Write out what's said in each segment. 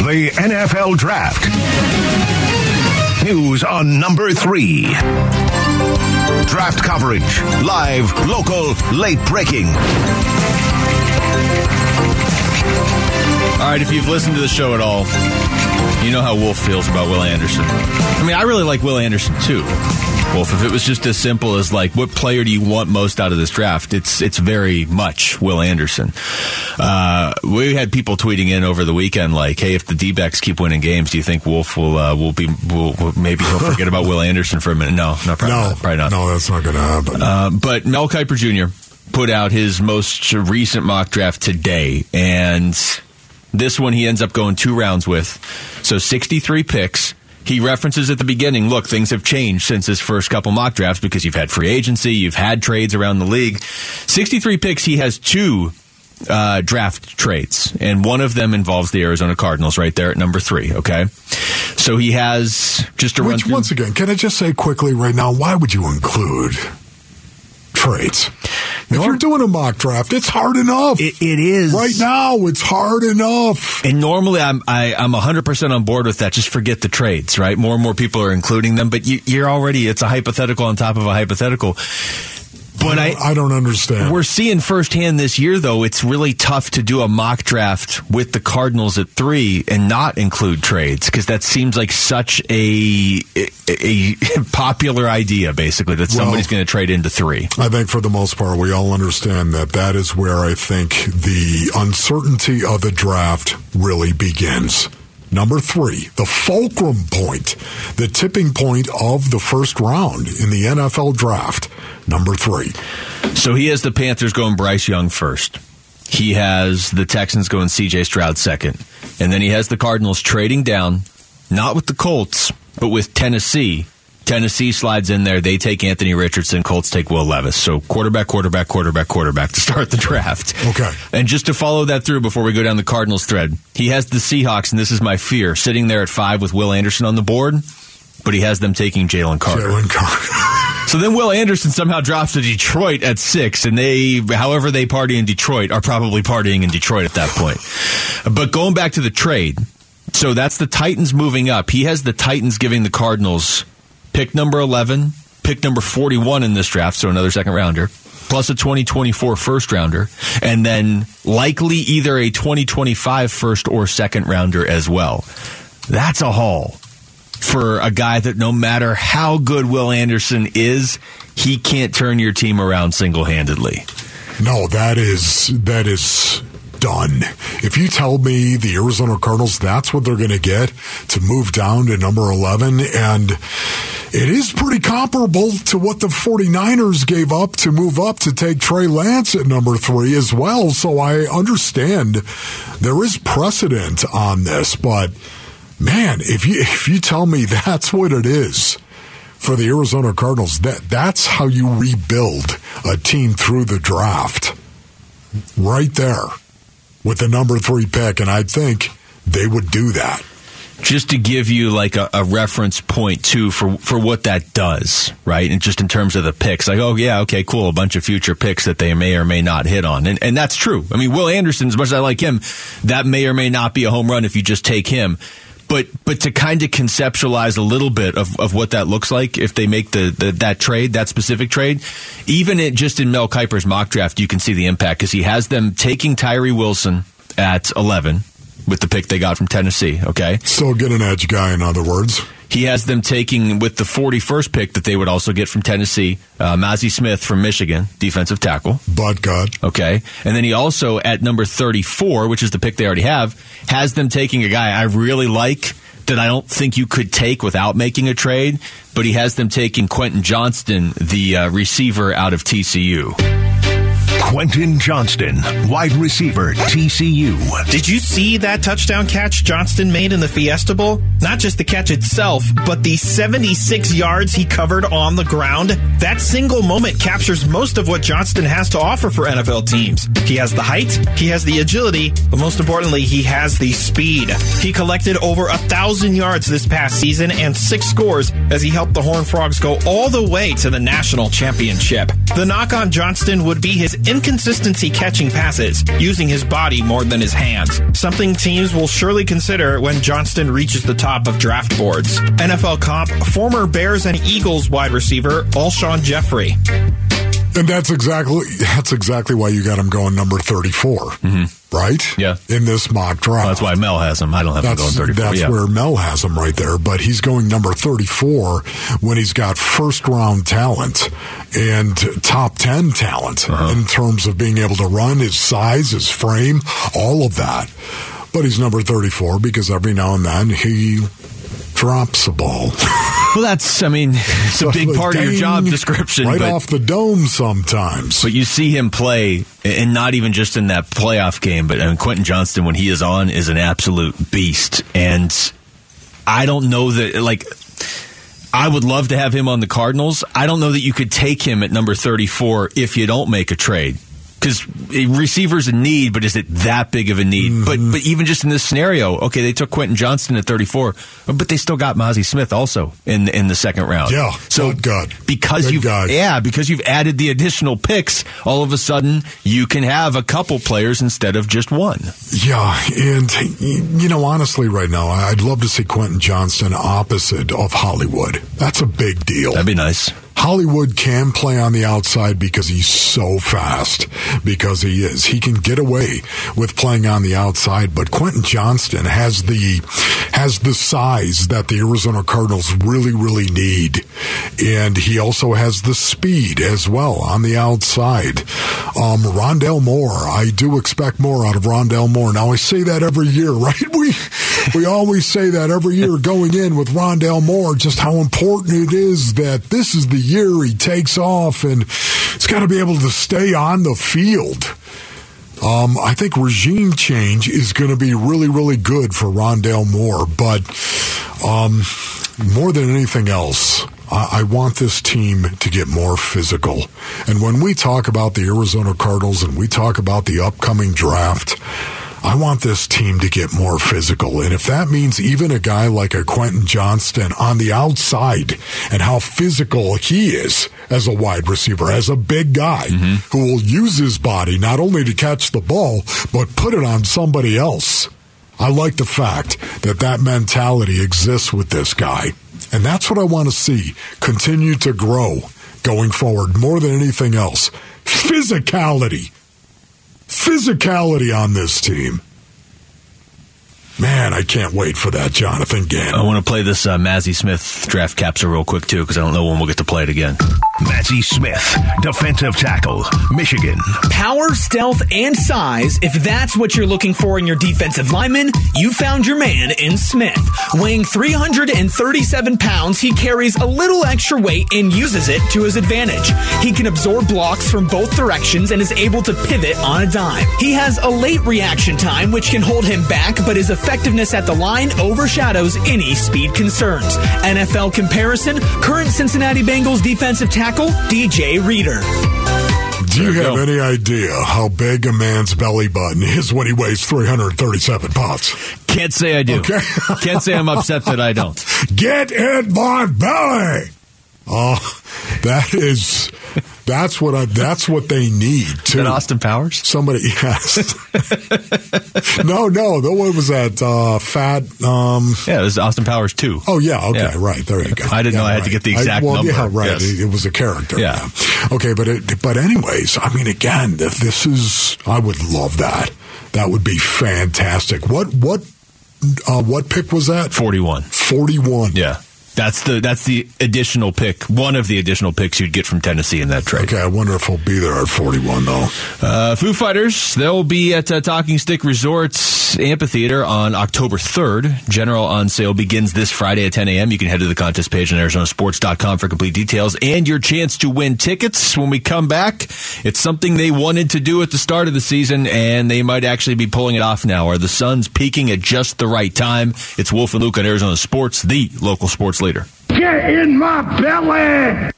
The NFL Draft. News on number three. Draft coverage. Live, local, late breaking. All right, if you've listened to the show at all, you know how Wolf feels about Will Anderson. I mean, I really like Will Anderson too. Wolf, if it was just as simple as like, what player do you want most out of this draft? It's it's very much Will Anderson. Uh, we had people tweeting in over the weekend like, "Hey, if the D-backs keep winning games, do you think Wolf will uh, will be will, will, maybe he'll forget about Will Anderson for a minute?" No, no, probably no, not. Probably not. No, that's not going to happen. Uh, but Mel Kiper Jr. put out his most recent mock draft today, and this one he ends up going two rounds with. So 63 picks. He references at the beginning, look, things have changed since his first couple mock drafts because you've had free agency, you've had trades around the league. 63 picks, he has two uh, draft trades, and one of them involves the Arizona Cardinals right there at number three, okay? So he has just to Which, run through. once again, can I just say quickly right now, why would you include trades? If you're doing a mock draft, it's hard enough. It- it is. Right now, it's hard enough. And normally I'm I, I'm 100% on board with that. Just forget the trades, right? More and more people are including them, but you, you're already, it's a hypothetical on top of a hypothetical. But I, I don't understand. We're seeing firsthand this year, though, it's really tough to do a mock draft with the Cardinals at three and not include trades because that seems like such a, a, a popular idea, basically, that somebody's going to trade into three. I think for the most part, we all understand that that is where I think the uncertainty of the draft really begins. Number three, the fulcrum point, the tipping point of the first round in the NFL draft. Number three. So he has the Panthers going Bryce Young first. He has the Texans going CJ Stroud second. And then he has the Cardinals trading down, not with the Colts, but with Tennessee. Tennessee slides in there. They take Anthony Richardson. Colts take Will Levis. So quarterback, quarterback, quarterback, quarterback to start the draft. Okay. And just to follow that through before we go down the Cardinals thread, he has the Seahawks, and this is my fear, sitting there at five with Will Anderson on the board, but he has them taking Jalen Carter. Jalen Carter. So then Will Anderson somehow drops to Detroit at six, and they, however they party in Detroit, are probably partying in Detroit at that point. But going back to the trade, so that's the Titans moving up. He has the Titans giving the Cardinals pick number 11, pick number 41 in this draft, so another second rounder, plus a 2024 first rounder, and then likely either a 2025 first or second rounder as well. That's a haul for a guy that no matter how good Will Anderson is, he can't turn your team around single handedly. No, that is that is done. If you tell me the Arizona Cardinals that's what they're going to get to move down to number 11 and it is pretty comparable to what the 49ers gave up to move up to take Trey Lance at number 3 as well, so I understand there is precedent on this, but man, if you if you tell me that's what it is for the Arizona Cardinals, that that's how you rebuild a team through the draft. Right there with the number 3 pick and I think they would do that. Just to give you like a, a reference point too for for what that does, right? And just in terms of the picks, like, oh yeah, okay, cool, a bunch of future picks that they may or may not hit on, and and that's true. I mean, Will Anderson, as much as I like him, that may or may not be a home run if you just take him. But but to kind of conceptualize a little bit of, of what that looks like if they make the, the that trade, that specific trade, even it just in Mel Kiper's mock draft, you can see the impact because he has them taking Tyree Wilson at eleven with the pick they got from Tennessee. Okay, Still get an edge guy, in other words. He has them taking with the 41st pick that they would also get from Tennessee, uh, Mazi Smith from Michigan, defensive tackle. But God. Okay. And then he also, at number 34, which is the pick they already have, has them taking a guy I really like that I don't think you could take without making a trade, but he has them taking Quentin Johnston, the uh, receiver out of TCU. Quentin Johnston, wide receiver, TCU. Did you see that touchdown catch Johnston made in the Fiesta Bowl? Not just the catch itself, but the 76 yards he covered on the ground. That single moment captures most of what Johnston has to offer for NFL teams. He has the height, he has the agility, but most importantly, he has the speed. He collected over a thousand yards this past season and six scores as he helped the Horned Frogs go all the way to the national championship. The knock on Johnston would be his inconsistency catching passes, using his body more than his hands. Something teams will surely consider when Johnston reaches the top of draft boards. NFL comp, former Bears and Eagles wide receiver, Alshon Jeffery. And that's exactly that's exactly why you got him going number 34, mm-hmm. right? Yeah. In this mock draft. Well, that's why Mel has him. I don't have that's, him going 34. That's yeah. where Mel has him right there. But he's going number 34 when he's got first round talent and top 10 talent uh-huh. in terms of being able to run, his size, his frame, all of that. But he's number 34 because every now and then he drops a ball. well, that's, I mean, it's a big part of your job description. Right but, off the dome sometimes. But you see him play, and not even just in that playoff game, but I mean, Quentin Johnston, when he is on, is an absolute beast. And I don't know that, like, I would love to have him on the Cardinals. I don't know that you could take him at number 34 if you don't make a trade because receivers a need, but is it that big of a need? Mm-hmm. But but even just in this scenario, okay, they took Quentin Johnston at 34, but they still got Mazi Smith also in in the second round. Yeah, so good because good you've guy. yeah because you've added the additional picks, all of a sudden you can have a couple players instead of just one. Yeah, and you know honestly, right now I'd love to see Quentin Johnston opposite of Hollywood. That's a big deal. That'd be nice. Hollywood can play on the outside because he's so fast, because he is. He can get away with playing on the outside, but Quentin Johnston has the has the size that the Arizona Cardinals really, really need. And he also has the speed as well on the outside. Um, Rondale Moore, I do expect more out of Rondale Moore. Now I say that every year, right? We we always say that every year going in with Rondale Moore, just how important it is that this is the year he takes off and he's got to be able to stay on the field. Um, I think regime change is going to be really, really good for Rondale Moore, but um, more than anything else, I want this team to get more physical. And when we talk about the Arizona Cardinals and we talk about the upcoming draft, I want this team to get more physical. And if that means even a guy like a Quentin Johnston on the outside and how physical he is as a wide receiver, as a big guy mm-hmm. who will use his body not only to catch the ball, but put it on somebody else. I like the fact that that mentality exists with this guy. And that's what I want to see continue to grow going forward more than anything else. Physicality physicality on this team. Man, I can't wait for that, Jonathan Gannon. I want to play this uh, Mazi Smith draft capsule real quick, too, because I don't know when we'll get to play it again. Mazi Smith, defensive tackle, Michigan. Power, stealth, and size. If that's what you're looking for in your defensive lineman, you found your man in Smith. Weighing 337 pounds, he carries a little extra weight and uses it to his advantage. He can absorb blocks from both directions and is able to pivot on a dime. He has a late reaction time, which can hold him back, but his effectiveness at the line overshadows any speed concerns. NFL comparison current Cincinnati Bengals defensive tackle tackle, DJ Reader. Do you have any idea how big a man's belly button is when he weighs 337 pounds? Can't say I do. Okay. Can't say I'm upset that I don't. Get in my belly! Oh, that is that's what I. That's what they need. Too. Austin Powers? Somebody yes. no, no. The one was that uh, fat. Um, yeah, it was Austin Powers too. Oh yeah. Okay. Yeah. Right. There you go. I didn't yeah, know I had right. to get the exact I, well, number. Yeah. Right. Yes. It, it, was a character. Yeah. Okay. But it, but anyways, I mean, again, if this is, I would love that. That would be fantastic. What what uh, what pick was that? Forty one. Forty one. Yeah. That's the that's the additional pick, one of the additional picks you'd get from Tennessee in that trade. Okay, I wonder if he'll be there at 41 though. Uh, Foo Fighters, they'll be at uh, Talking Stick Resorts Amphitheater on October 3rd. General on sale begins this Friday at 10 a.m. You can head to the contest page on ArizonaSports.com for complete details and your chance to win tickets when we come back. It's something they wanted to do at the start of the season, and they might actually be pulling it off now. Are the Suns peaking at just the right time? It's Wolf and Luke on Arizona Sports, the local sports leader. Get in my belly!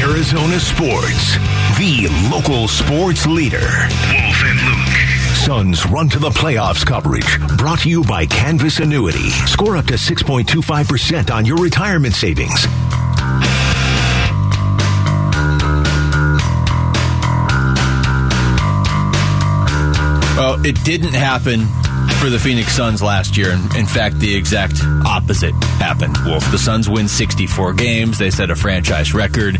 Arizona Sports, the local sports leader. Wolf and Luke. Suns run to the playoffs coverage. Brought to you by Canvas Annuity. Score up to 6.25% on your retirement savings. Well, it didn't happen for the Phoenix Suns last year. In fact, the exact opposite happened. Wolf, the Suns win 64 games. They set a franchise record.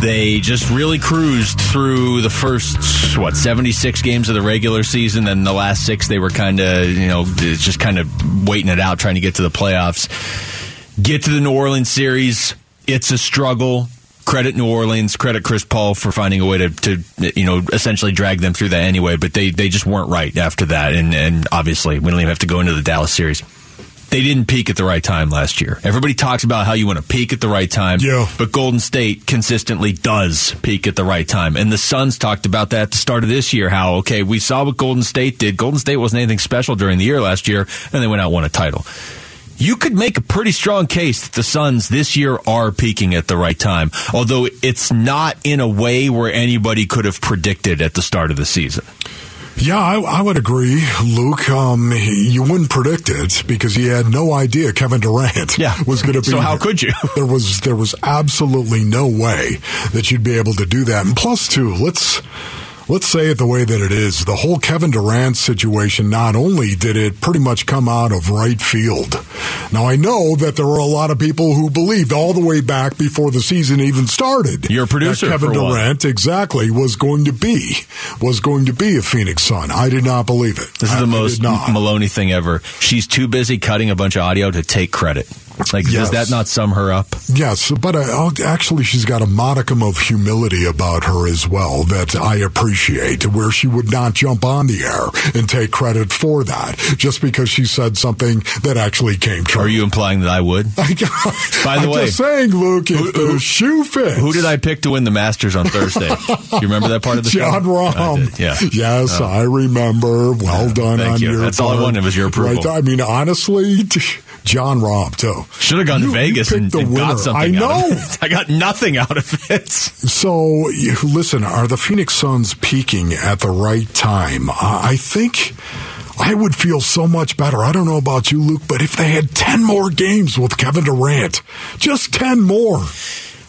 They just really cruised through the first, what, 76 games of the regular season. Then the last six, they were kind of, you know, just kind of waiting it out, trying to get to the playoffs. Get to the New Orleans series. It's a struggle credit New Orleans, credit Chris Paul for finding a way to, to you know essentially drag them through that anyway. But they they just weren't right after that, and and obviously we don't even have to go into the Dallas series. They didn't peak at the right time last year. Everybody talks about how you want to peak at the right time, Yeah. but Golden State consistently does peak at the right time. And the Suns talked about that at the start of this year. How okay, we saw what Golden State did. Golden State wasn't anything special during the year last year, and they went out and won a title you could make a pretty strong case that the Suns this year are peaking at the right time, although it's not in a way where anybody could have predicted at the start of the season. Yeah, I, I would agree, Luke. Um, you wouldn't predict it because you had no idea Kevin Durant Yeah. was going to be. So how could you? There was there was absolutely no way that you'd be able to do that. And plus, too, let's let's say it the way that it is. The whole Kevin Durant situation. Not only did it pretty much come out of right field. Now I know that there were a lot of people who believed all the way back before the season even started. You're a producer that Kevin. Durant exactly was going to be was going to be a Phoenix Sun. I did not believe it. This is I- the most. Maloney thing ever. She's too busy cutting a bunch of audio to take credit. Like, Yes. does that not sum her up? Yes, but I, actually, she's got a modicum of humility about her as well that I appreciate, where she would not jump on the air and take credit for that just because she said something that actually came true. Are you implying that I would? By By the I'm way, just saying, Luke, who- the who- shoe fits. Who did I pick to win the Masters on Thursday? you remember that part of the show? Jon I Rahm. yeah. Yes, Oh. I remember. Well oh, done thank on you. your That's all I wanted was your approval. Right. I mean, honestly, Jon Rahm too. Should have gone You- to Vegas and, the and winner. got something I out know. I got nothing out of it. So, listen, are the Phoenix Suns peaking at the right time? I think I would feel so much better. I don't know about you, Luke, but if they had 10 more games with Kevin Durant, just 10 more,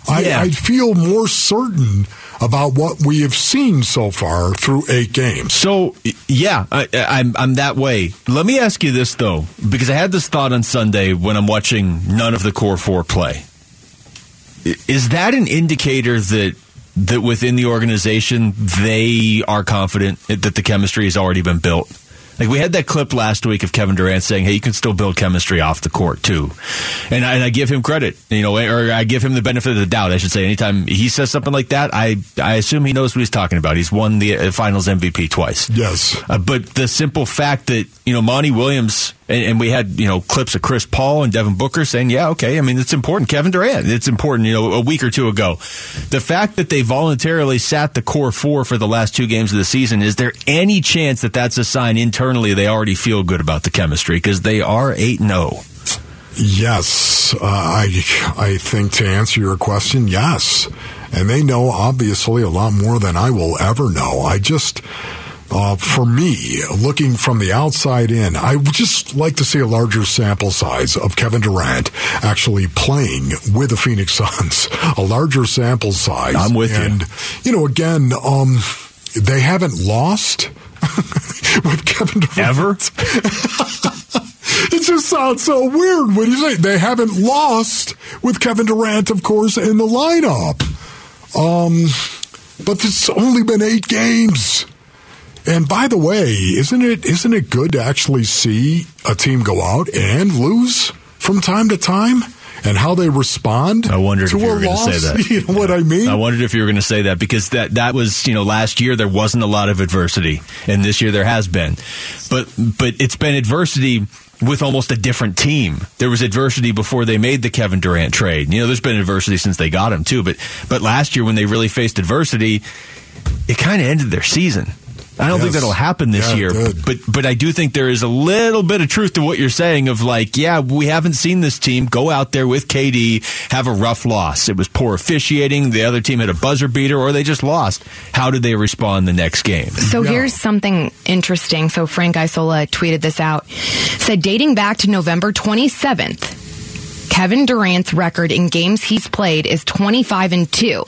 Yeah. I, I'd feel more certain about what we have seen so far through eight games. So yeah, I, I'm I'm that way. Let me ask you this though, because I had this thought on Sunday when I'm watching none of the core four play. Is that an indicator that that within the organization they are confident that the chemistry has already been built? Like we had that clip last week of Kevin Durant saying, "Hey, you can still build chemistry off the court too," and I, and I give him credit, you know, or I give him the benefit of the doubt. I should say, anytime he says something like that, I I assume he knows what he's talking about. He's won the uh, Finals MVP twice. Yes. Uh, but the simple fact that you know Monty Williams and, and we had you know clips of Chris Paul and Devin Booker saying, "Yeah, okay, I mean it's important." Kevin Durant, it's important. You know, a week or two ago, the fact that they voluntarily sat the core four for the last two games of the season is there any chance that that's a sign internally they already feel good about the chemistry because they are eight and oh? zero. Yes, uh, I I think to answer your question, yes, and they know obviously a lot more than I will ever know. I just. Uh, for me, looking from the outside in, I would just like to see a larger sample size of Kevin Durant actually playing with the Phoenix Suns. A larger sample size. I'm with you. and, you. know, again, um, they haven't lost with Kevin Durant Ever? it just sounds so weird when you say they haven't lost with Kevin Durant, of course, in the lineup. Um, but it's only been eight games. And by the way, isn't it isn't it good to actually see a team go out and lose from time to time, and how they respond? I wondered if you were going to say that. You know what I mean? I wondered if you were going to say that because that that was you know last year there wasn't a lot of adversity, and this year there has been, but but it's been adversity with almost a different team. There was adversity before they made the Kevin Durant trade. You know, there's been adversity since they got him too, but but last year when they really faced adversity, it kind of ended their season. I don't think that'll happen this Yeah, year, did. but but I do think there is a little bit of truth to what you're saying of like, yeah, we haven't seen this team go out there with KD have a rough loss. It was poor officiating, the other team had a buzzer beater, or they just lost. How did they respond the next game? So here's something interesting. So Frank Isola tweeted this out. Said dating back to November 27th, Kevin Durant's record in games he's played is 25 and 2.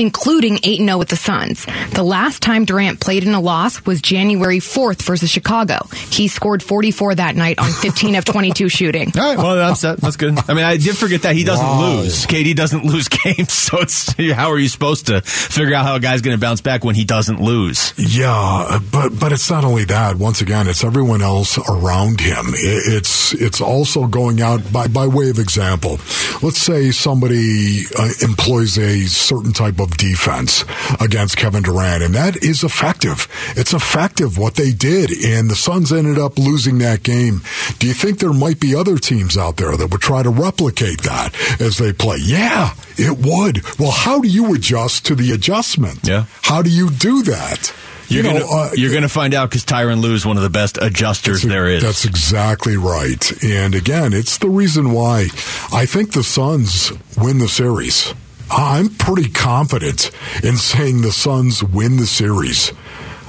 Including 8-0 with the Suns. The last time Durant played in a loss was January 4th versus Chicago. He scored 44 that night on 15 of 22 shooting. All right, well, that's that's good. I mean, I did forget that he doesn't Wow. lose. KD doesn't lose games, so it's how are you supposed to figure out how a guy's going to bounce back when he doesn't lose? Yeah, but but it's not only that. Once again, it's everyone else around him. It's it's also going out by by way of example. Let's say somebody uh, employs a certain type of defense against Kevin Durant, and that is effective. It's effective what they did, and the Suns ended up losing that game. Do you think there might be other teams out there that would try to replicate that as they play? Yeah, it would. Well, how do you adjust to the adjustment? Yeah. How do you do that? You're You know, gonna uh, you're gonna find out because Tyronn Lue is one of the best adjusters there is. That's exactly right. And again, it's the reason why I think the Suns win the series. I'm pretty confident in saying the Suns win the series.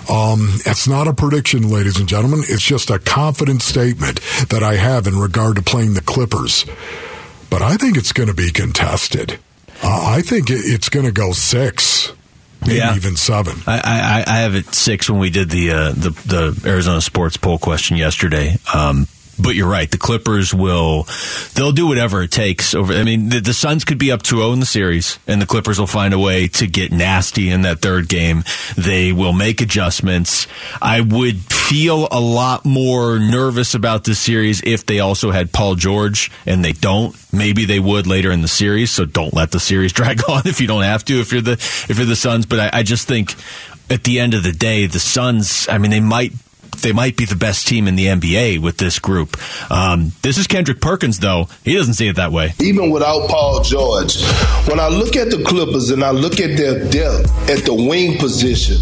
Um, it's not a prediction, ladies and gentlemen. It's just a confident statement that I have in regard to playing the Clippers. But I think it's going to be contested. Uh, I think it's going to go six, maybe Yeah. even seven. I, I, I have it six when we did the uh, the the Arizona sports poll question yesterday. Um, but you're right. The Clippers will they'll do whatever it takes. Over, I mean, the, the Suns could be up 2-0 in the series, and the Clippers will find a way to get nasty in that third game. They will make adjustments. I would feel a lot more nervous about this series if they also had Paul George, and they don't. Maybe they would later in the series. So don't let the series drag on if you don't have to. If you're the if you're the Suns, but I, I just think at the end of the day, the Suns. I mean, they might they might be the best team in the NBA with this group. Um, this is Kendrick Perkins, though. He doesn't see it that way. even without Paul George, when I look at the Clippers and I look at their depth at the wing position,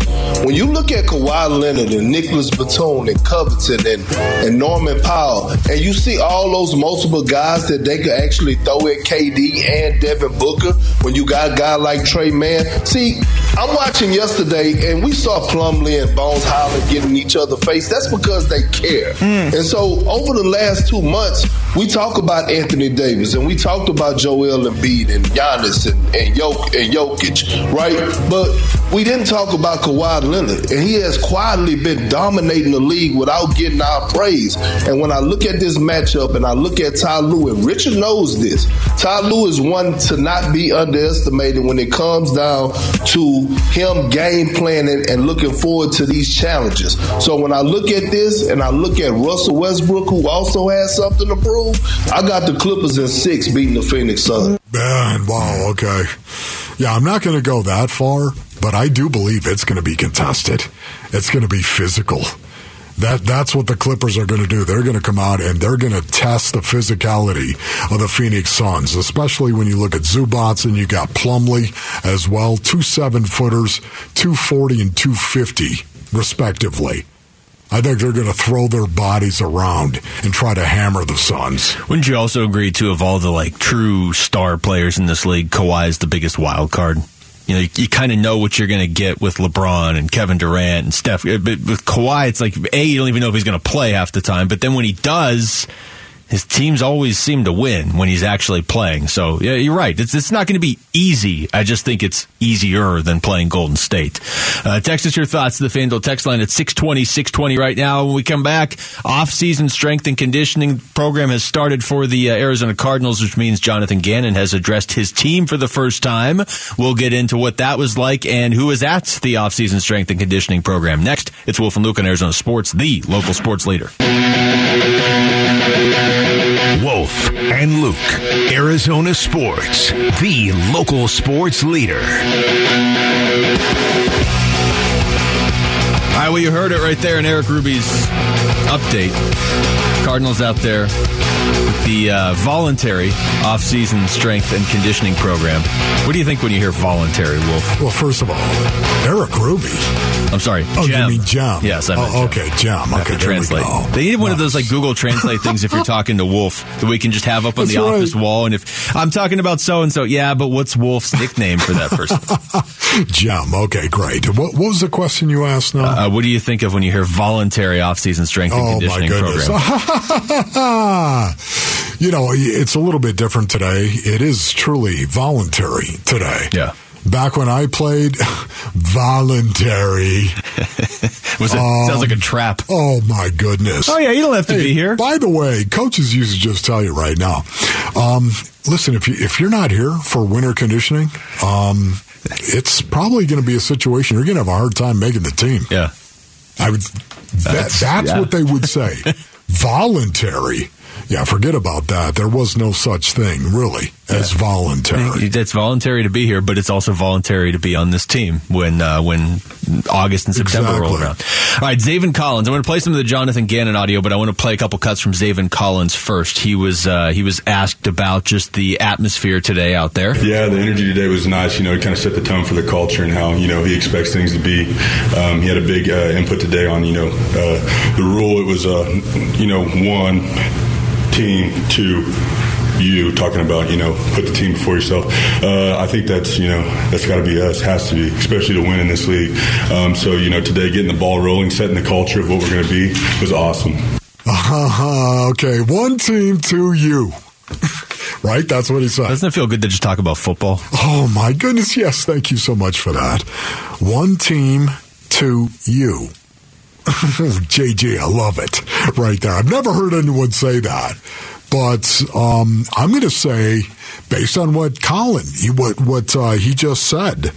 when you look at Kawhi Leonard and Nicolas Batum and Covington and, and Norman Powell, and you see all those multiple guys that they could actually throw at KD and Devin Booker, when you got a guy like Trey Mann. See, I'm watching yesterday and we saw Plumlee and Bones Hyland getting each other face. That's because they care. Hmm. And so over the last two months, we talk about Anthony Davis and we talked about Joel Embiid and Giannis and, and, Jok- and Jokic, right? But we didn't talk about Kawhi Leonard. And he has quietly been dominating the league without getting our praise. And when I look at this matchup and I look at Ty Lue, and Richard knows this, Ty Lue is one to not be underestimated when it comes down to him game planning and looking forward to these challenges. So when I look at this and I look at Russell Westbrook, who also has something to prove, I got the Clippers in six beating the Phoenix Suns. Man, wow, okay. Yeah, I'm not going to go that far, but I do believe it's going to be contested. It's going to be physical. That that's what the Clippers are going to do. They're going to come out and they're going to test the physicality of the Phoenix Suns, especially when you look at Zubac and you got Plumlee as well, two seven footers, two forty and two fifty respectively. I think they're going to throw their bodies around and try to hammer the Suns. Wouldn't you also agree to of all the like true star players in this league, Kawhi is the biggest wild card? You know, you, you kind of know what you're going to get with LeBron and Kevin Durant and Steph. But with Kawhi, it's like a you don't even know if he's going to play half the time. But then when he does, his teams always seem to win when he's actually playing. So yeah, you're right. It's it's not going to be easy. I just think it's easier than playing Golden State. Uh, text us your thoughts to the FanDuel text line at 620, 620 right now. When we come back, off-season strength and conditioning program has started for the uh, Arizona Cardinals, which means Jonathan Gannon has addressed his team for the first time. We'll get into what that was like and who is at the off-season strength and conditioning program. Next, it's Wolf and Luke on Arizona Sports, the local sports leader. Wolf and Luke, Arizona Sports, the local sports leader. All right, well, you heard it right there in Eric Ruby's update. Cardinals out there with the uh, voluntary off-season strength and conditioning program. What do you think when you hear voluntary, Wolf? Well, first of all, Eric Ruby. I'm sorry, Oh, Gem. you mean Jam? Yes, I meant oh, Okay, Jam. Okay, to there we translate. They need one of those like Google Translate things if you're talking to Wolf that we can just have up on That's the right. office wall. And if I'm talking about so and so, yeah, but what's Wolf's nickname for that person? Jam. Okay, great. What, what was the question you asked now? Uh, what do you think of when you hear voluntary off-season strength and oh my conditioning program? you know, it's a little bit different today. It is truly voluntary today. Yeah. back when I played, voluntary. Was it Um, sounds like a trap? Oh my goodness. Oh yeah, you don't have to Hey, be here. By the way, coaches used to just tell you right now. Um, listen, if you if you're not here for winter conditioning, um, it's probably going to be a situation you're going to have a hard time making the team. Yeah. I would. That, That's- that's yeah. what they would say. Voluntary. Yeah, forget about that. There was no such thing really as voluntary. It's voluntary to be here, but it's also voluntary to be on this team when uh, when August and September roll around. All right, Zaven Collins. I'm going to play some of the Jonathan Gannon audio, but I want to play a couple cuts from Zaven Collins first. He was uh, he was asked about just the atmosphere today out there. Yeah, the energy today was nice. You know, it kind of set the tone for the culture and how you know he expects things to be. Um, he had a big uh, input today on you know uh, the rule. It was uh, you know one team, two you talking about you know put the team before yourself. Uh, I think that's you know that's got to be us. Has to be, especially to win in this league. Um, so you know today getting the ball rolling, setting the culture of what we're going to be was awesome. Uh-huh, okay, one team, to you. right? That's what he said. Doesn't it feel good to just talk about football? Oh my goodness, yes, thank you so much for that. One team, to you. JG, I love it. Right there. I've never heard anyone say that. But um, I'm going to say, based on what Colin, he, what what uh, he just said,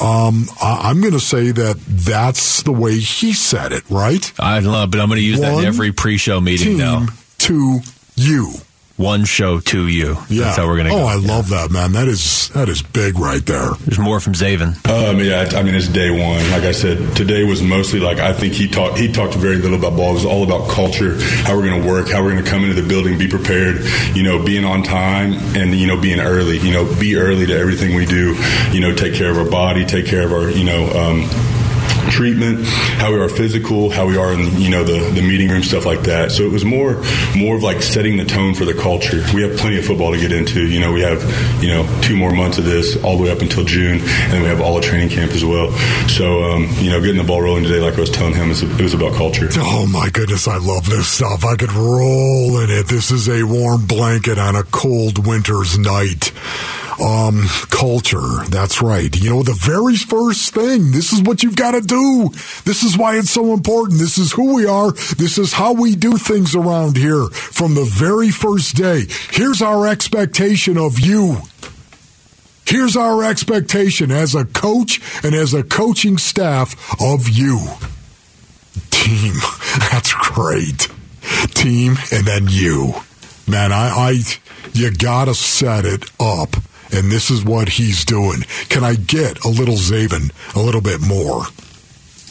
um, I, I'm going to say that that's the way he said it. Right? I know, but I'm going to use that in every pre-show meeting Team now. to you. One show to you. Yeah. That's how we're going to oh, go. I love that, man. That is that is big right there. There's more from Zaven. Um, yeah, I mean it's day one. Like I said, today was mostly like I think he talked. He talked very little about ball. It was all about culture, how we're going to work, how we're going to come into the building, be prepared. You know, being on time and you know being early. You know, be early to everything we do. You know, take care of our body, take care of our you know. Um, treatment, how we are physical, how we are in you know the, the meeting room, stuff like that. So it was more more of like setting the tone for the culture. We have plenty of football to get into. You know, we have you know two more months of this all the way up until June, and we have all the training camp as well. So um, you know, getting the ball rolling today, like I was telling him, it was about culture. Oh my goodness, I love this stuff. I could roll in it. This is a warm blanket on a cold winter's night. Um, culture. That's right. You know, the very first thing, this is what you've got to do. This is why it's so important. This is who we are. This is how we do things around here from the very first day. Here's our expectation of you. Here's our expectation as a coach and as a coaching staff of you team. That's great. Team and then you. Man, I, I you gotta set it up. And this is what he's doing. Can I get a little Zaven a little bit more?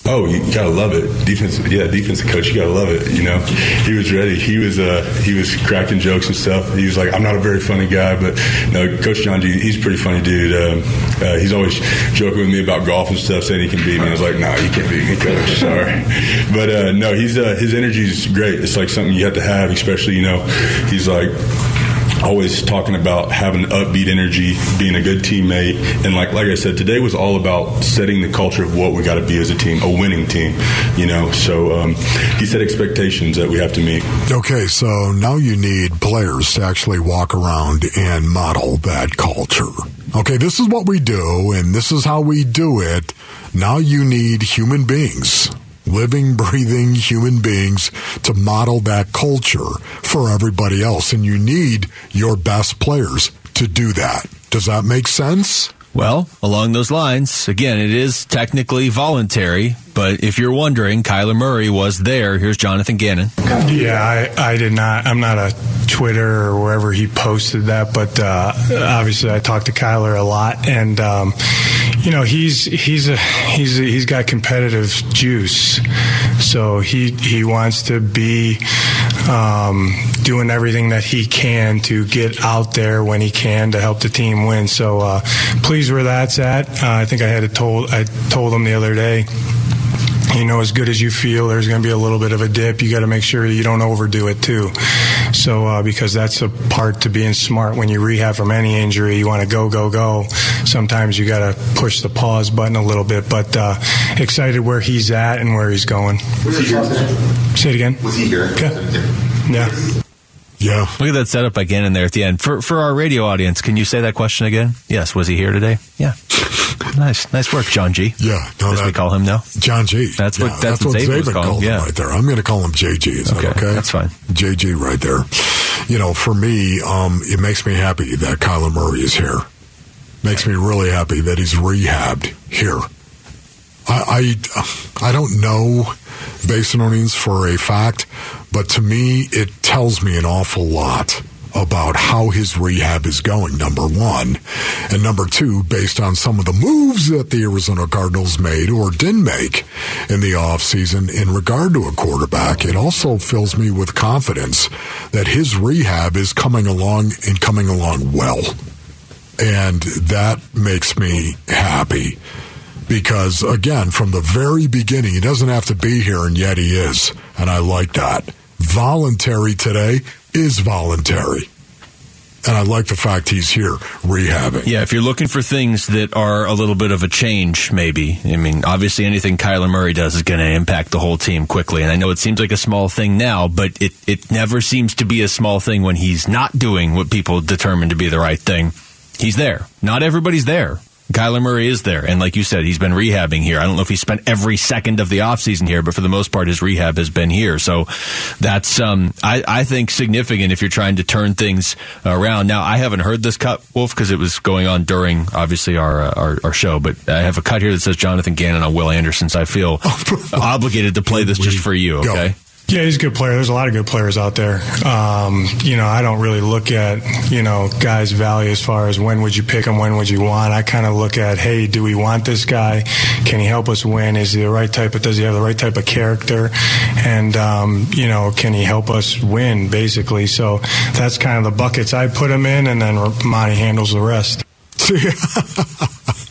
Oh, you gotta love it. Defense, yeah, defensive coach, you gotta love it. You know, he was ready. He was, uh, he was cracking jokes and stuff. He was like, "I'm not a very funny guy, but no, Coach John G, he's a pretty funny dude. Um, uh, he's always joking with me about golf and stuff, saying he can beat me. I was like, "No, you can't beat me, Coach. Sorry." But uh, no, he's uh, his energy is great. It's like something you have to have, especially you know, he's like always talking about having upbeat energy, being a good teammate, and like like I said, today was all about setting the culture of what we got to be as a team, a winning team. You know, so um, he set expectations that we have to meet. Okay, so now you need players to actually walk around and model that culture. Okay, this is what we do, and this is how we do it. Now you need human beings, living, breathing human beings to model that culture for everybody else. And you need your best players to do that. Does that make sense? Well, along those lines, again, it is technically voluntary, but if you're wondering, Kyler Murray was there. Here's Jonathan Gannon. Yeah, I, I did not. I'm not a Twitter or wherever he posted that, but uh, obviously I talked to Kyler a lot, and um, you know he's he's a he's a, he's got competitive juice, so he he wants to be um, doing everything that he can to get out there when he can to help the team win. So uh, pleased where that's at. Uh, I think I had it told I told him the other day you know, as good as you feel, there's going to be a little bit of a dip. You got to make sure you don't overdo it too. So, uh, because that's a part to being smart when you rehab from any injury, you want to go, go, go. Sometimes you got to push the pause button a little bit, but uh, excited where he's at and where he's going. Was he here? Say it again. Was he here? Yeah. Yeah. Yeah. Look at that setup again in there at the end. For for our radio audience, can you say that question again? Yes. Was he here today? Yeah. nice, nice work, John G. Yeah, no, As we call him now. John G. That's what- Yeah, that's what Zaven was Zaven called, called him yeah. right there. I'm going to call him JG. Is Okay, that okay? that's fine. JG right there. You know, for me, um, it makes me happy that Kyler Murray is here. Makes me really happy that he's rehabbed here. I, I, I don't know Basinonians for a fact, but to me, it tells me an awful lot about how his rehab is going, number one. And number two, based on some of the moves that the Arizona Cardinals made or didn't make in the offseason in regard to a quarterback, it also fills me with confidence that his rehab is coming along and coming along well. And that makes me happy because again, from the very beginning, he doesn't have to be here, and yet he is, and I like that. Voluntary today is voluntary, and I like the fact he's here rehabbing. Yeah, if you're looking for things that are a little bit of a change, maybe. I mean, obviously anything Kyler Murray does is going to impact the whole team quickly. And I know it seems like a small thing now, but it, it never seems to be a small thing when he's not doing what people determine to be the right thing. He's there. Not everybody's there. Kyler Murray is there. And like you said, he's been rehabbing here. I don't know if he spent every second of the offseason here, but for the most part, his rehab has been here. So that's, um, I, I think, significant if you're trying to turn things around. Now, I haven't heard this cut, Wolf, because it was going on during, obviously, our, uh, our, our show, but I have a cut here that says Jonathan Gannon on Will Anderson, so I feel obligated to play this just for you, Go. Yeah, he's a good player. There's a lot of good players out there. Um, you know, I don't really look at, you know, guys' value as far as when would you pick him, when would you want. I kind of look at, hey, do we want this guy? Can he help us win? Is he the right type of, does he have the right type of character? And, um, you know, can he help us win, basically? So that's kind of the buckets I put him in, and then Monty handles the rest.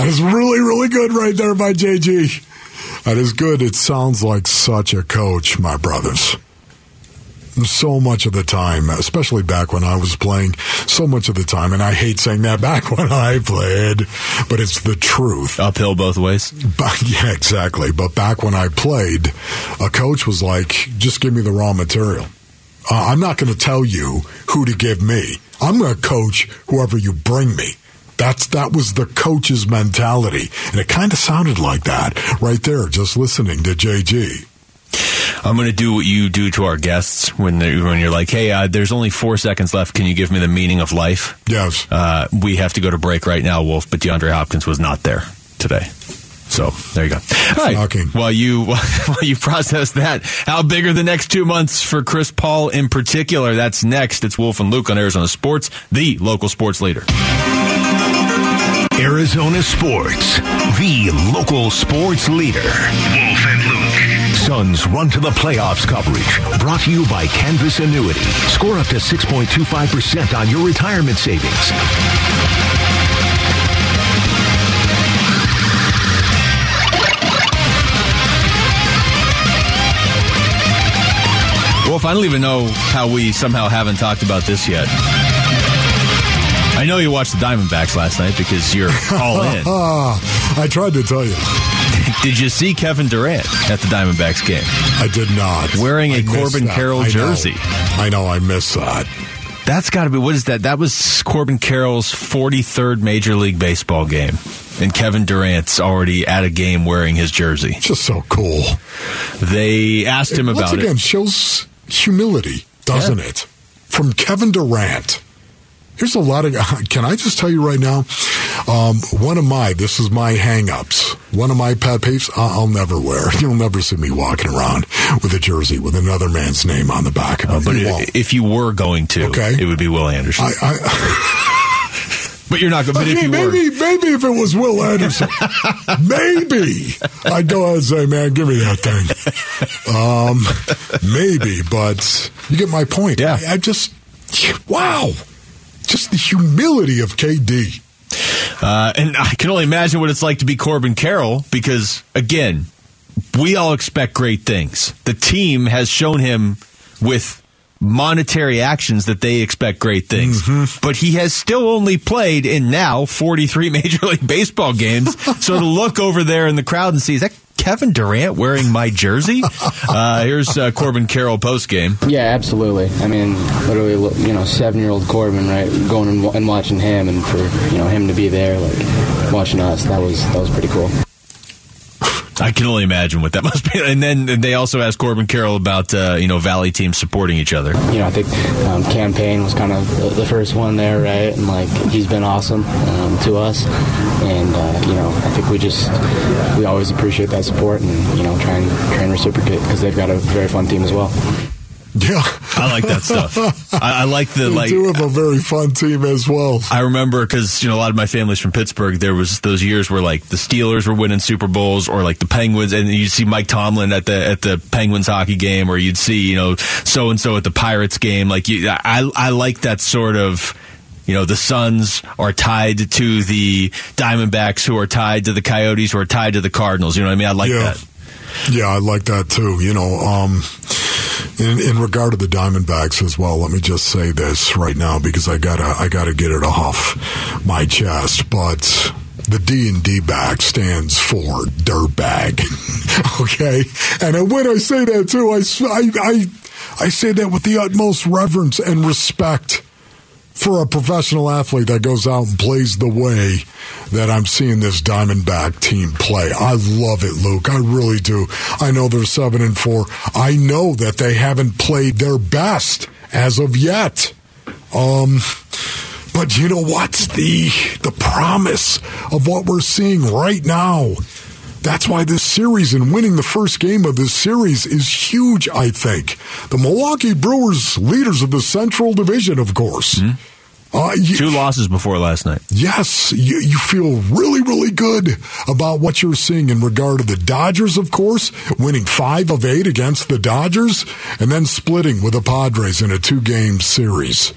That is really, really good right there by JG. That is good. It sounds like such a coach, my brothers. So much of the time, especially back when I was playing, so much of the time, and I hate saying that back when I played, but it's the truth. Uphill both ways. But, yeah, exactly. But back when I played, a coach was like, just give me the raw material. Uh, I'm not going to tell you who to give me. I'm going to coach whoever you bring me. That's that was the coach's mentality, and it kind of sounded like that right there. Just listening to JG. I'm going to do what you do to our guests when when you're like, "Hey, uh, there's only four seconds left. Can you give me the meaning of life?" Yes. Uh, we have to go to break right now, Wolf. But DeAndre Hopkins was not there today. So there you go. All right. Shocking. While you while you process that, how big are the next two months for Chris Paul in particular? That's next. It's Wolf and Luke on Arizona Sports, the local sports leader. Arizona Sports, the local sports leader. Wolf and Luke. Suns run to the playoffs coverage. Brought to you by Canvas Annuity. Score up to 6.25% on your retirement savings. Wolf, I don't even know how we somehow haven't talked about this yet. I know you watched the Diamondbacks last night because you're all in. I tried to tell you. Did you see Kevin Durant at the Diamondbacks game? I did not. Wearing a I Corbin. Carroll I know. jersey. I know. I missed that. That's got to be what is that? That was Corbin Carroll's 43rd Major League Baseball game, and Kevin Durant's already at a game wearing his jersey. Just so cool. They asked him Once about again, it. shows humility, doesn't Yeah. it? From Kevin Durant. Here's a lot of. Can I just tell you right now? Um, one of my, this is my hang-ups. One of my pet peeves, I'll never wear. You'll never see me walking around with a jersey with another man's name on the back of it. Uh, But You if you were going to, Okay. it would be Will Anderson. I, I, but you're not going. But I if mean, you were, maybe, maybe if it was Will Anderson, maybe I'd go and say, "Man, give me that thing." Um, maybe, but you get my point. Yeah. I, I just, wow, just the humility of KD. Uh, and I can only imagine what it's like to be Corbin Carroll because, again, we all expect great things. The team has shown him with monetary actions that they expect great things. But he has still only played in now 43 Major League Baseball games. so to look over there in the crowd and see, is that Kevin Durant wearing my jersey? Uh, here's uh, Corbin Carroll post game. Yeah, absolutely. I mean, literally, you know, seven year old Corbin, right, going and, and watching him, and for you know him to be there, like watching us, that was that was pretty cool. I can only imagine what that must be. And then they also asked Corbin Carroll about uh, you know Valley teams supporting each other. You know, I think um, Cam Payne was kind of the, the, first one there, right? And like he's been awesome um, to us, and uh, you know, I think we just we always appreciate that support and you know try and try and reciprocate because they've got a very fun team as well. Yeah, I like that stuff. I, I like the they like. do have a very fun team as well. I remember because you know a lot of my family's from Pittsburgh. There was those years where like the Steelers were winning Super Bowls, or like the Penguins, and you'd see Mike Tomlin at the at the Penguins hockey game, or you'd see you know so and so at the Pirates game. Like you, I I like that sort of you know, the Suns are tied to the Diamondbacks, who are tied to the Coyotes, who are tied to the Cardinals. You know what I mean? I like yeah. that. Yeah, I like that too. You know, um, in, in regard to the Diamondbacks as well, let me just say this right now because I gotta I gotta get it off my chest. But the D and D back stands for dirtbag. okay, and when I say that too, I, I I I say that with the utmost reverence and respect for a professional athlete that goes out and plays the way that I'm seeing this Diamondback team play. I love it, Luke. I really do. I know they're seven and four. I know that they haven't played their best as of yet. Um, but you know what's the the promise of what we're seeing right now? That's why this series and winning the first game of this series is huge, I think. The Milwaukee Brewers, leaders of the Central Division, of course. Mm-hmm. Uh, you, Two losses before last night. Yes, you, you feel really, really good about what you're seeing in regard to the Dodgers, of course, winning five of eight against the Dodgers and then splitting with the Padres in a two game series.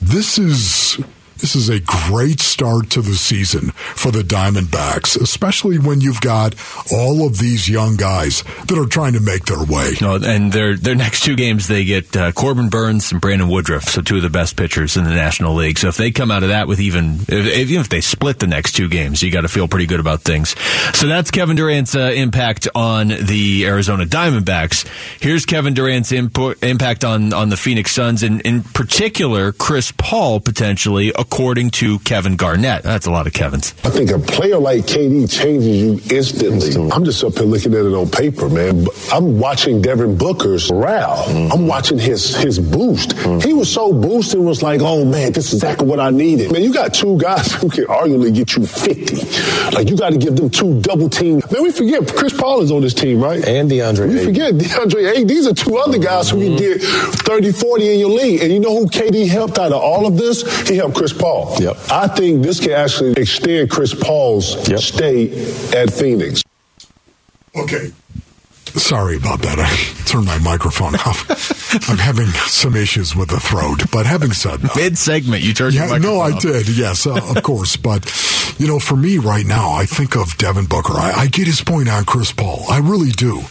This is this is a great start to the season for the Diamondbacks, especially when you've got all of these young guys that are trying to make their way. No, and their their next two games they get uh, Corbin Burnes and Brandon Woodruff, so two of the best pitchers in the National League. So if they come out of that with even if, even if they split the next two games, you got to feel pretty good about things. So that's Kevin Durant's uh, impact on the Arizona Diamondbacks. Here's Kevin Durant's impo- impact on on the Phoenix Suns, and in particular Chris Paul potentially according to Kevin Garnett. That's a lot of Kevin's. I think a player like KD changes you instantly. I'm just up here looking at it on paper, man. I'm watching Devin Booker's row. Mm-hmm. I'm watching his his boost. Mm-hmm. He was so boosted, was like, oh man, this is exactly what I needed. Man, you got two guys who can arguably get you 50. Like you got to give them two double team. Man, we forget Chris Paul is on this team, right? And DeAndre. We forget DeAndre. Hey, these are two other guys who can get 30, 40 in your league. And you know who KD helped out of all of this? He helped Chris Paul. Yep. I think this can actually extend Chris Paul's yep. stay at Phoenix. Okay. Sorry about that. I turned my microphone off. I'm having some issues with the throat. But having said that, mid segment, you turned yeah, your No, I off. did. Yes, uh, of course. But you know, for me right now, I think of Devin Booker. I, I get his point on Chris Paul. I really do.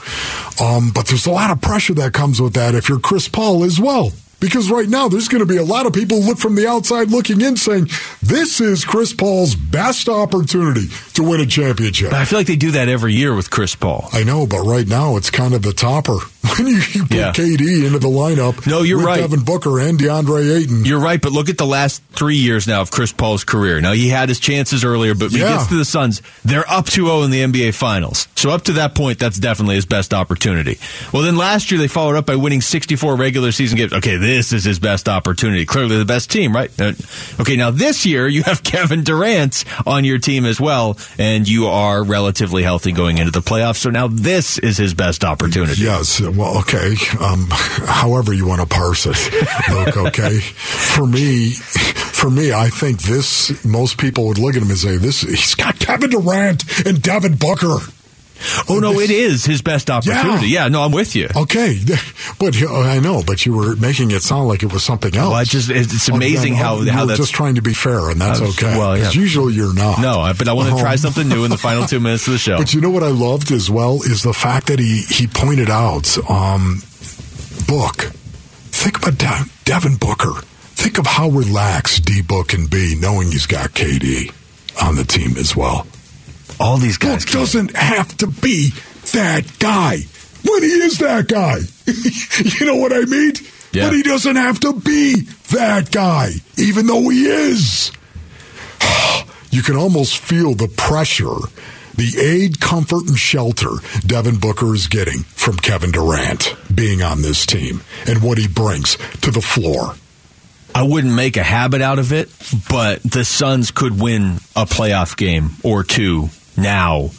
Um, but there's a lot of pressure that comes with that if you're Chris Paul as well. Because right now, there's going to be a lot of people look from the outside looking in saying, this is Chris Paul's best opportunity to win a championship. But I feel like they do that every year with Chris Paul. I know, but right now, it's kind of the topper. When you, you put Yeah. KD into the lineup, No, you're with right. Devin Booker and DeAndre Ayton. You're right, but look at the last three years now of Chris Paul's career. Now he had his chances earlier, but Yeah. he gets to the Suns, they're up 2-0 in the NBA Finals. So up to that point, that's definitely his best opportunity. Well, then last year they followed up by winning 64 regular season games. Okay, this is his best opportunity. Clearly the best team, right? Uh, Okay, now this year you have Kevin Durant on your team as well, and you are relatively healthy going into the playoffs. So now this is his best opportunity. Yes. Well, okay. Um, however you want to parse it, Luke. Okay. For me, for me, I think this. Most people would look at him and say, "This he's got Kevin Durant and Devin Booker." Oh no, it is his best opportunity. Yeah, no, I'm with you. Okay, but uh, I know, but you were making it sound like it was something else. Well, I just it's Oh, amazing yeah, how you how that's just trying to be fair, and that's was- okay. well, yeah. usually you're not. No, but I want to try Um, something new in the final two minutes of the show. But you know what I loved as well is the fact that he he pointed out, um, Book. Think about De- Devin Booker. Think of how relaxed D Book can be, knowing he's got KD on the team as well. All these guys Book doesn't have to be that guy when he is that guy. you know what I mean? Yeah. But he doesn't have to be that guy, even though he is. you can almost feel the pressure, the aid, comfort, and shelter Devin Booker is getting from Kevin Durant being on this team and what he brings to the floor. I wouldn't make a habit out of it, but the Suns could win a playoff game or two now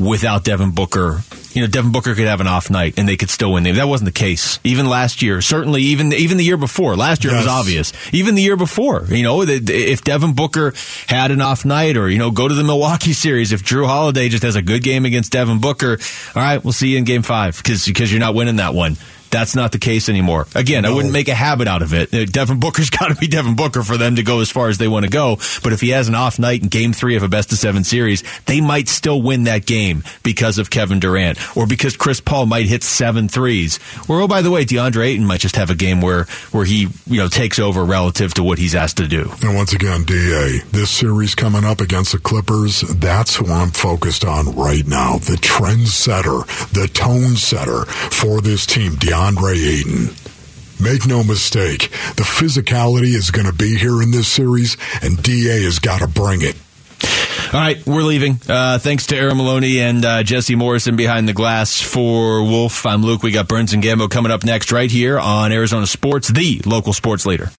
without Devin Booker. You know, Devin Booker could have an off night and they could still win. That wasn't the case. Even last year, certainly even even the year before. Last year it was obvious. Even the year before, you know, if Devin Booker had an off night or you know go to the Milwaukee series, if Jrue Holiday just has a good game against Devin Booker, all right, we'll see you in Game Five because you're not winning that one. That's not the case anymore. Again, I wouldn't make a habit out of it. Uh, Devin Booker's got to be Devin Booker for them to go as far as they want to go. But if he has an off night in game three of a best of seven series, they might still win that game because of Kevin Durant or because Chris Paul might hit seven threes. Or, oh, by the way, DeAndre Ayton might just have a game where, where he, you know, takes over relative to what he's asked to do. And once again, DA, this series coming up against the Clippers, that's who I'm focused on right now. The trendsetter, the tone setter for this team, DeAndre Ayton. Make no mistake, the physicality is going to be here in this series, and DA has got to bring it. All right, we're leaving. Uh, thanks to Aaron Maloney and uh, Jesse Morrison behind the glass for Wolf. I'm Luke. We got Burns and Gambo coming up next right here on Arizona Sports, the local sports leader.